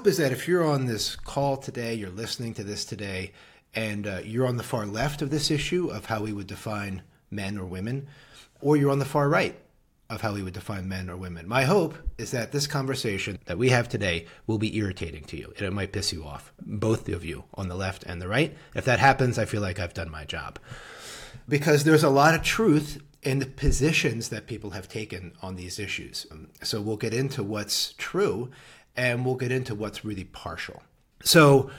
hope is that if you're on this call today, you're listening to this today, and uh, you're on the far left of this issue of how we would define men or women, or you're on the far right of how we would define men or women. My hope is that this conversation that we have today will be irritating to you and it might piss you off, both of you on the left and the right. If that happens, I feel like I've done my job. Because there's a lot of truth in the positions that people have taken on these issues. So we'll get into what's true and we'll get into what's really partial. So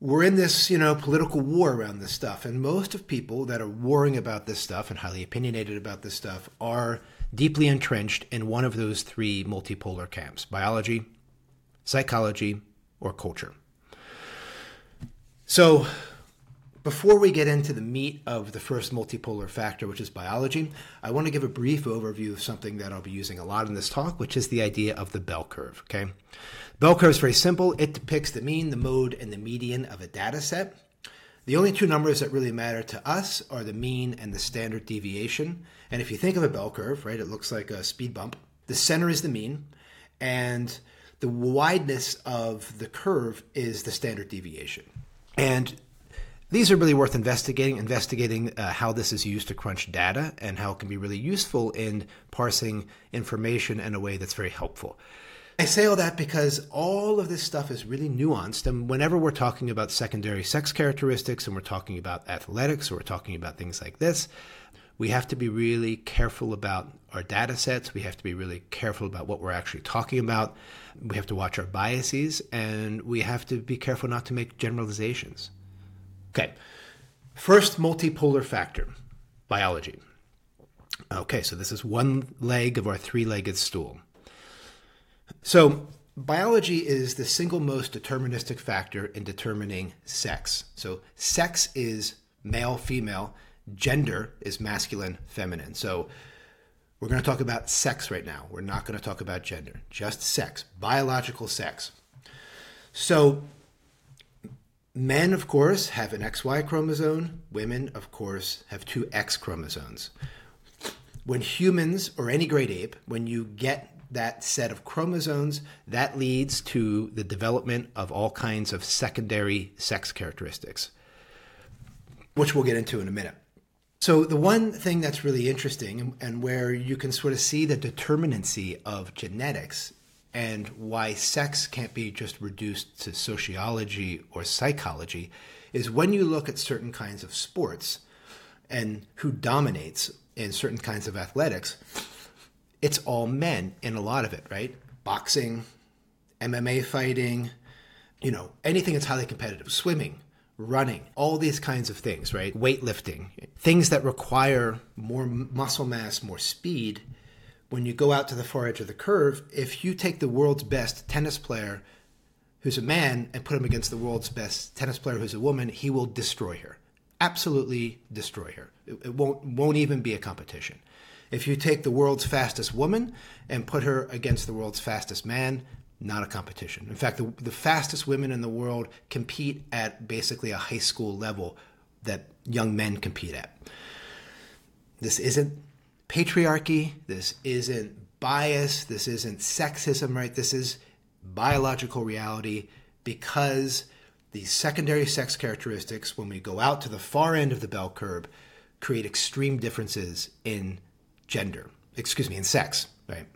we're in this, you know, political war around this stuff, and most of people that are warring about this stuff and highly opinionated about this stuff are deeply entrenched in one of those three multipolar camps: biology, psychology, or culture. So, before we get into the meat of the first multipolar factor, which is biology, I want to give a brief overview of something that I'll be using a lot in this talk, which is the idea of the bell curve. Okay. Bell curve is very simple. It depicts the mean, the mode, and the median of a data set. The only two numbers that really matter to us are the mean and the standard deviation. And if you think of a bell curve, right, it looks like a speed bump. The center is the mean, and the wideness of the curve is the standard deviation. And these are really worth investigating, investigating uh, how this is used to crunch data and how it can be really useful in parsing information in a way that's very helpful. I say all that because all of this stuff is really nuanced. And whenever we're talking about secondary sex characteristics and we're talking about athletics or we're talking about things like this, we have to be really careful about our data sets. We have to be really careful about what we're actually talking about. We have to watch our biases and we have to be careful not to make generalizations. Okay, first multipolar factor biology. Okay, so this is one leg of our three legged stool. So, biology is the single most deterministic factor in determining sex. So, sex is male, female, gender is masculine, feminine. So, we're going to talk about sex right now. We're not going to talk about gender, just sex, biological sex. So, men, of course, have an XY chromosome. Women, of course, have two X chromosomes. When humans or any great ape, when you get that set of chromosomes, that leads to the development of all kinds of secondary sex characteristics, which we'll get into in a minute. So, the one thing that's really interesting and where you can sort of see the determinacy of genetics and why sex can't be just reduced to sociology or psychology is when you look at certain kinds of sports and who dominates in certain kinds of athletics it's all men in a lot of it, right? Boxing, MMA fighting, you know, anything that's highly competitive, swimming, running, all these kinds of things, right? Weightlifting, things that require more muscle mass, more speed. When you go out to the far edge of the curve, if you take the world's best tennis player who's a man and put him against the world's best tennis player who's a woman, he will destroy her. Absolutely destroy her. It, won't won't even be a competition. If you take the world's fastest woman and put her against the world's fastest man, not a competition. In fact, the, the fastest women in the world compete at basically a high school level that young men compete at. This isn't patriarchy. This isn't bias. This isn't sexism, right? This is biological reality because these secondary sex characteristics, when we go out to the far end of the bell curve, create extreme differences in gender, excuse me, in sex, right?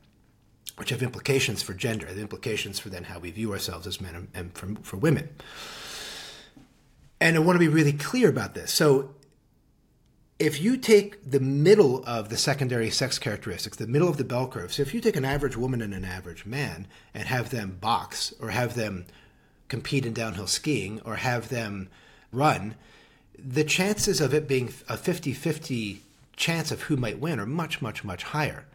Which have implications for gender, the implications for then how we view ourselves as men and for, for women. And I want to be really clear about this. So, if you take the middle of the secondary sex characteristics, the middle of the bell curve, so if you take an average woman and an average man and have them box or have them compete in downhill skiing or have them run, the chances of it being a 50 50 chance of who might win are much, much, much higher.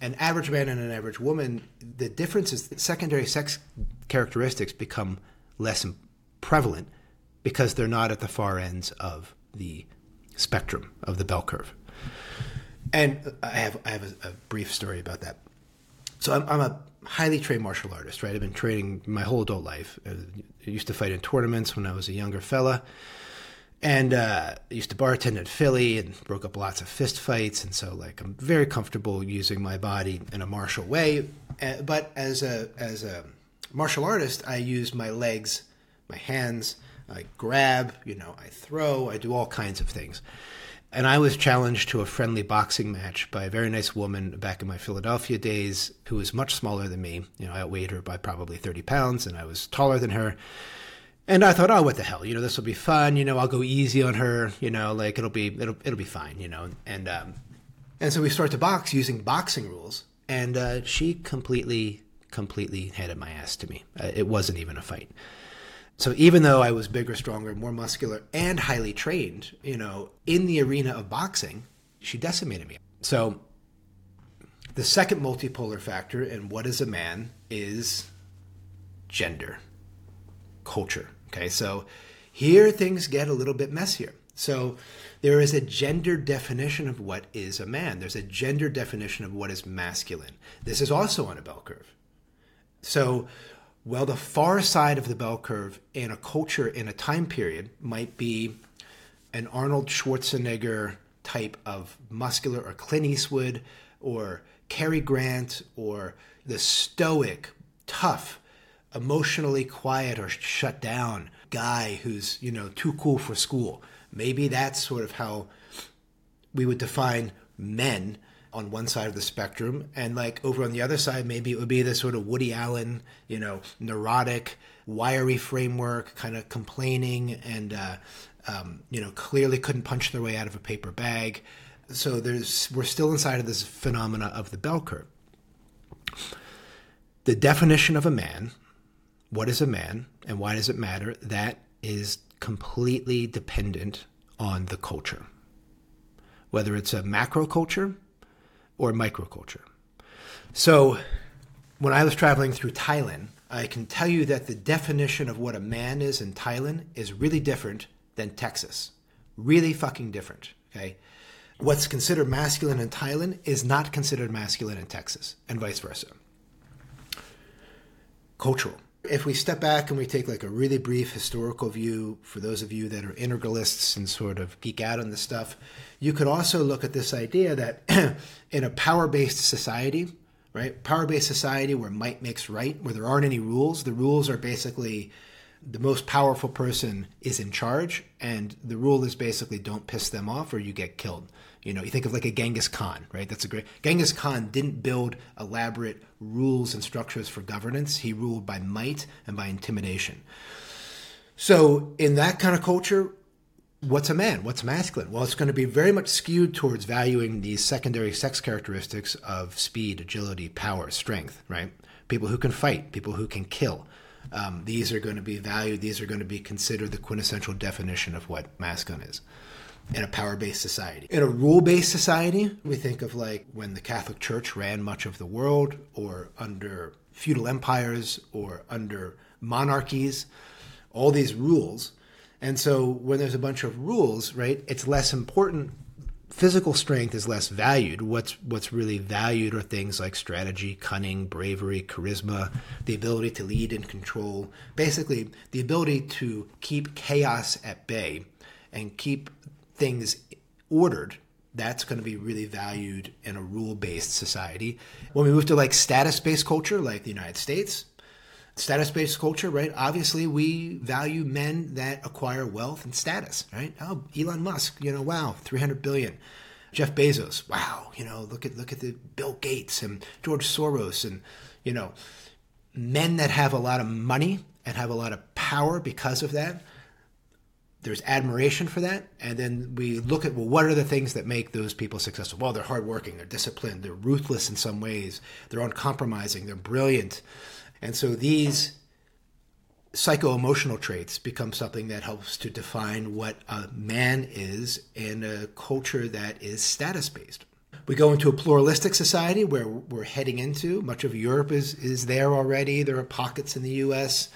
An average man and an average woman, the difference is secondary sex characteristics become less prevalent because they're not at the far ends of the spectrum of the bell curve. And I have I have a, a brief story about that. So I'm, I'm, a highly trained martial artist, right? I've been training my whole adult life. I used to fight in tournaments when I was a younger fella and uh, I used to bartend in Philly and broke up lots of fist fights, and so like I'm very comfortable using my body in a martial way. Uh, but as a as a martial artist, I use my legs, my hands, I grab, you know, I throw, I do all kinds of things. And I was challenged to a friendly boxing match by a very nice woman back in my Philadelphia days who was much smaller than me. You know, I outweighed her by probably 30 pounds and I was taller than her. And I thought, oh, what the hell? You know, this will be fun. You know, I'll go easy on her. You know, like it'll be it'll it'll be fine. You know, and um, and so we start to box using boxing rules, and uh, she completely completely handed my ass to me. Uh, it wasn't even a fight. So even though I was bigger, stronger, more muscular, and highly trained, you know, in the arena of boxing, she decimated me. So the second multipolar factor in what is a man is gender, culture. Okay, so here things get a little bit messier. So there is a gender definition of what is a man. There's a gender definition of what is masculine. This is also on a bell curve. So well, the far side of the bell curve in a culture in a time period might be an Arnold Schwarzenegger type of muscular or Clint Eastwood or Cary Grant or the stoic, tough, emotionally quiet or shut down guy who's, you know, too cool for school. Maybe that's sort of how we would define men on one side of the spectrum, and like over on the other side, maybe it would be this sort of Woody Allen, you know, neurotic, wiry framework, kind of complaining, and uh, um, you know, clearly couldn't punch their way out of a paper bag. So there's we're still inside of this phenomena of the bell curve. The definition of a man, what is a man, and why does it matter? That is completely dependent on the culture. Whether it's a macro culture or microculture. So, when I was traveling through Thailand, I can tell you that the definition of what a man is in Thailand is really different than Texas. Really fucking different. Okay. What's considered masculine in Thailand is not considered masculine in Texas, and vice versa. Cultural. If we step back and we take like a really brief historical view, for those of you that are integralists and sort of geek out on this stuff, you could also look at this idea that in a power based society, right? Power based society where might makes right, where there aren't any rules, the rules are basically the most powerful person is in charge, and the rule is basically don't piss them off or you get killed. You know, you think of like a Genghis Khan, right? That's a great. Genghis Khan didn't build elaborate rules and structures for governance. He ruled by might and by intimidation. So, in that kind of culture, what's a man? What's masculine? Well, it's going to be very much skewed towards valuing these secondary sex characteristics of speed, agility, power, strength, right? People who can fight, people who can kill. Um, these are going to be valued, these are going to be considered the quintessential definition of what masculine is in a power based society. In a rule based society, we think of like when the Catholic Church ran much of the world, or under feudal empires, or under monarchies, all these rules and so when there's a bunch of rules, right, it's less important. Physical strength is less valued. What's what's really valued are things like strategy, cunning, bravery, charisma, the ability to lead and control. Basically, the ability to keep chaos at bay and keep things ordered that's going to be really valued in a rule based society. When we move to like status based culture, like the United States, status based culture, right? Obviously, we value men that acquire wealth and status, right? Oh, Elon Musk, you know, wow, 300 billion. Jeff Bezos, wow, you know, look at look at the Bill Gates and George Soros and you know, men that have a lot of money and have a lot of power because of that. There's admiration for that, and then we look at well, what are the things that make those people successful? Well, they're hardworking, they're disciplined, they're ruthless in some ways, they're uncompromising, they're brilliant, and so these psycho emotional traits become something that helps to define what a man is in a culture that is status based. We go into a pluralistic society where we're heading into. Much of Europe is, is there already. There are pockets in the US.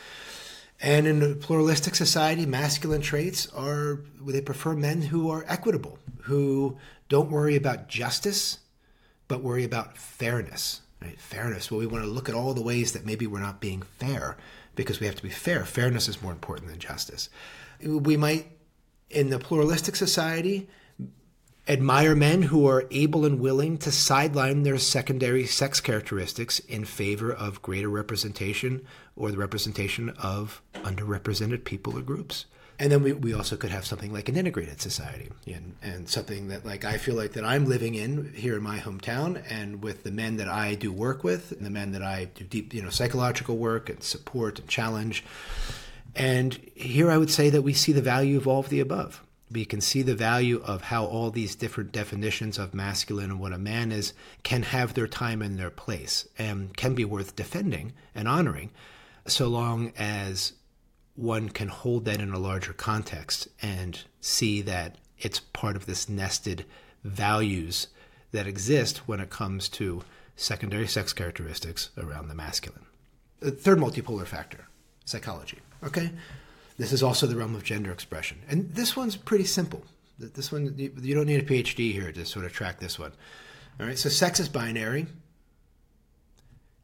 And in a pluralistic society, masculine traits are they prefer men who are equitable, who don't worry about justice, but worry about fairness. Right? Fairness. Well, we want to look at all the ways that maybe we're not being fair because we have to be fair. Fairness is more important than justice. We might, in the pluralistic society, admire men who are able and willing to sideline their secondary sex characteristics in favor of greater representation or the representation of underrepresented people or groups. And then we, we also could have something like an integrated society and, and something that like I feel like that I'm living in here in my hometown and with the men that I do work with and the men that I do deep, you know, psychological work and support and challenge. And here I would say that we see the value of all of the above we can see the value of how all these different definitions of masculine and what a man is can have their time and their place and can be worth defending and honoring so long as one can hold that in a larger context and see that it's part of this nested values that exist when it comes to secondary sex characteristics around the masculine. The third multipolar factor, psychology. Okay? This is also the realm of gender expression. And this one's pretty simple. This one, you don't need a PhD here to sort of track this one. All right, so sex is binary,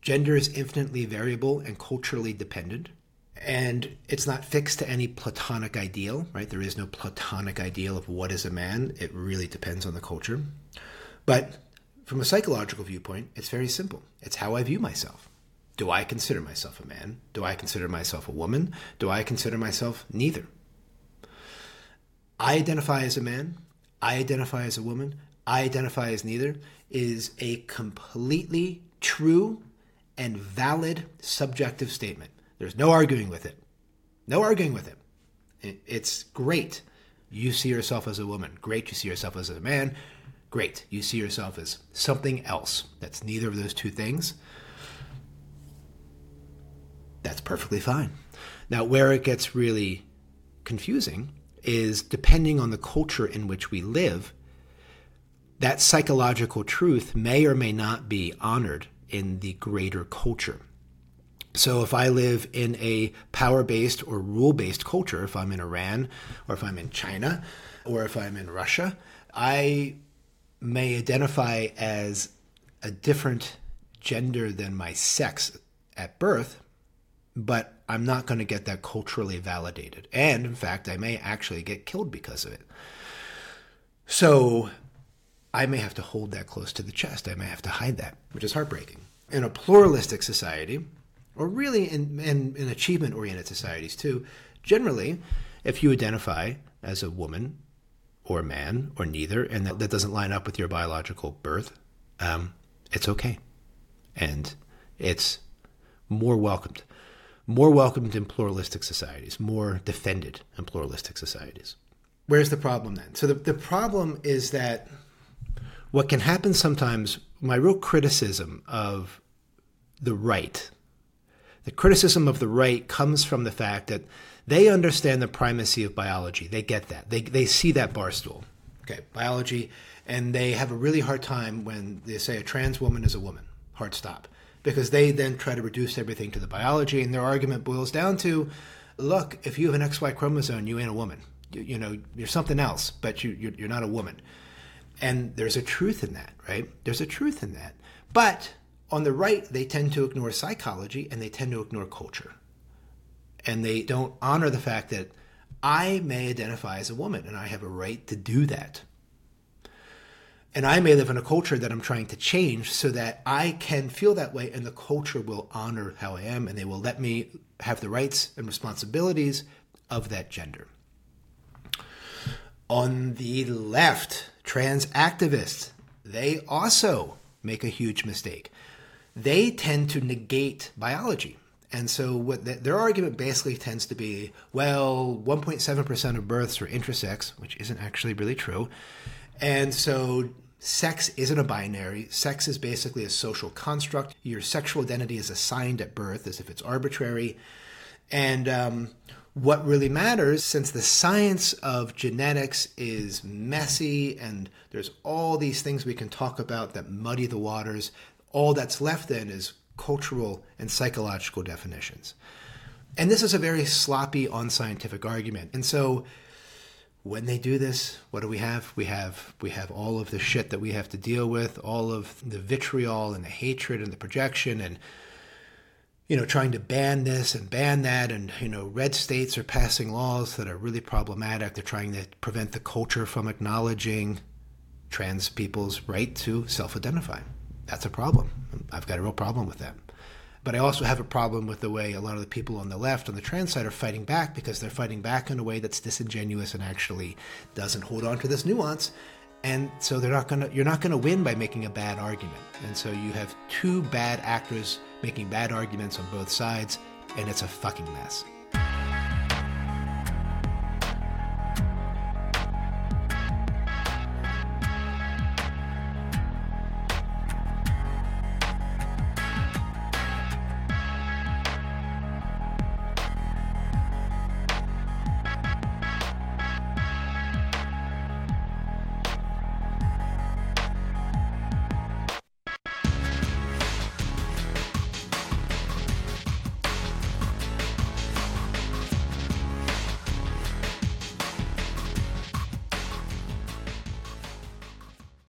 gender is infinitely variable and culturally dependent. And it's not fixed to any platonic ideal, right? There is no platonic ideal of what is a man. It really depends on the culture. But from a psychological viewpoint, it's very simple. It's how I view myself. Do I consider myself a man? Do I consider myself a woman? Do I consider myself neither? I identify as a man. I identify as a woman. I identify as neither is a completely true and valid subjective statement. There's no arguing with it. No arguing with it. It's great. You see yourself as a woman. Great. You see yourself as a man. Great. You see yourself as something else that's neither of those two things that's perfectly fine. Now, where it gets really confusing is depending on the culture in which we live, that psychological truth may or may not be honored in the greater culture. So, if I live in a power based or rule based culture, if I'm in Iran or if I'm in China or if I'm in Russia, I may identify as a different gender than my sex at birth, but I'm not going to get that culturally validated. And in fact, I may actually get killed because of it. So I may have to hold that close to the chest. I may have to hide that, which is heartbreaking. In a pluralistic society, or really in, in, in achievement oriented societies too, generally, if you identify as a woman or a man or neither, and that, that doesn't line up with your biological birth, um, it's okay. And it's more welcomed more welcomed in pluralistic societies, more defended in pluralistic societies. Where's the problem then? So the, the problem is that what can happen sometimes, my real criticism of the right, the criticism of the right comes from the fact that they understand the primacy of biology. They get that. They, they see that bar stool. Okay, biology, and they have a really hard time when they say a trans woman is a woman. Hard stop because they then try to reduce everything to the biology, and their argument boils down to, look, if you have an XY chromosome, you ain't a woman. You, you know, you're something else, but you, you're, you're not a woman. And there's a truth in that, right? There's a truth in that. But on the right, they tend to ignore psychology and they tend to ignore culture. And they don't honor the fact that I may identify as a woman and I have a right to do that. And I may live in a culture that I'm trying to change so that I can feel that way and the culture will honor how I am and they will let me have the rights and responsibilities of that gender. On the left, trans activists, they also make a huge mistake. They tend to negate biology. And so what the, their argument basically tends to be, well, 1.7% of births are intersex, which isn't actually really true. And so sex isn't a binary. Sex is basically a social construct. Your sexual identity is assigned at birth as if it's arbitrary. And um, what really matters, since the science of genetics is messy and there's all these things we can talk about that muddy the waters, all that's left then is cultural and psychological definitions. And this is a very sloppy, unscientific argument. And so when they do this, what do we have? We have we have all of the shit that we have to deal with, all of the vitriol and the hatred and the projection and you know trying to ban this and ban that and you know red states are passing laws that are really problematic. They're trying to prevent the culture from acknowledging trans people's right to self identify. That's a problem. I've got a real problem with that. But I also have a problem with the way a lot of the people on the left, on the trans side, are fighting back because they're fighting back in a way that's disingenuous and actually doesn't hold on to this nuance. And so they're not gonna you're not gonna win by making a bad argument. And so you have two bad actors making bad arguments on both sides, and it's a fucking mess.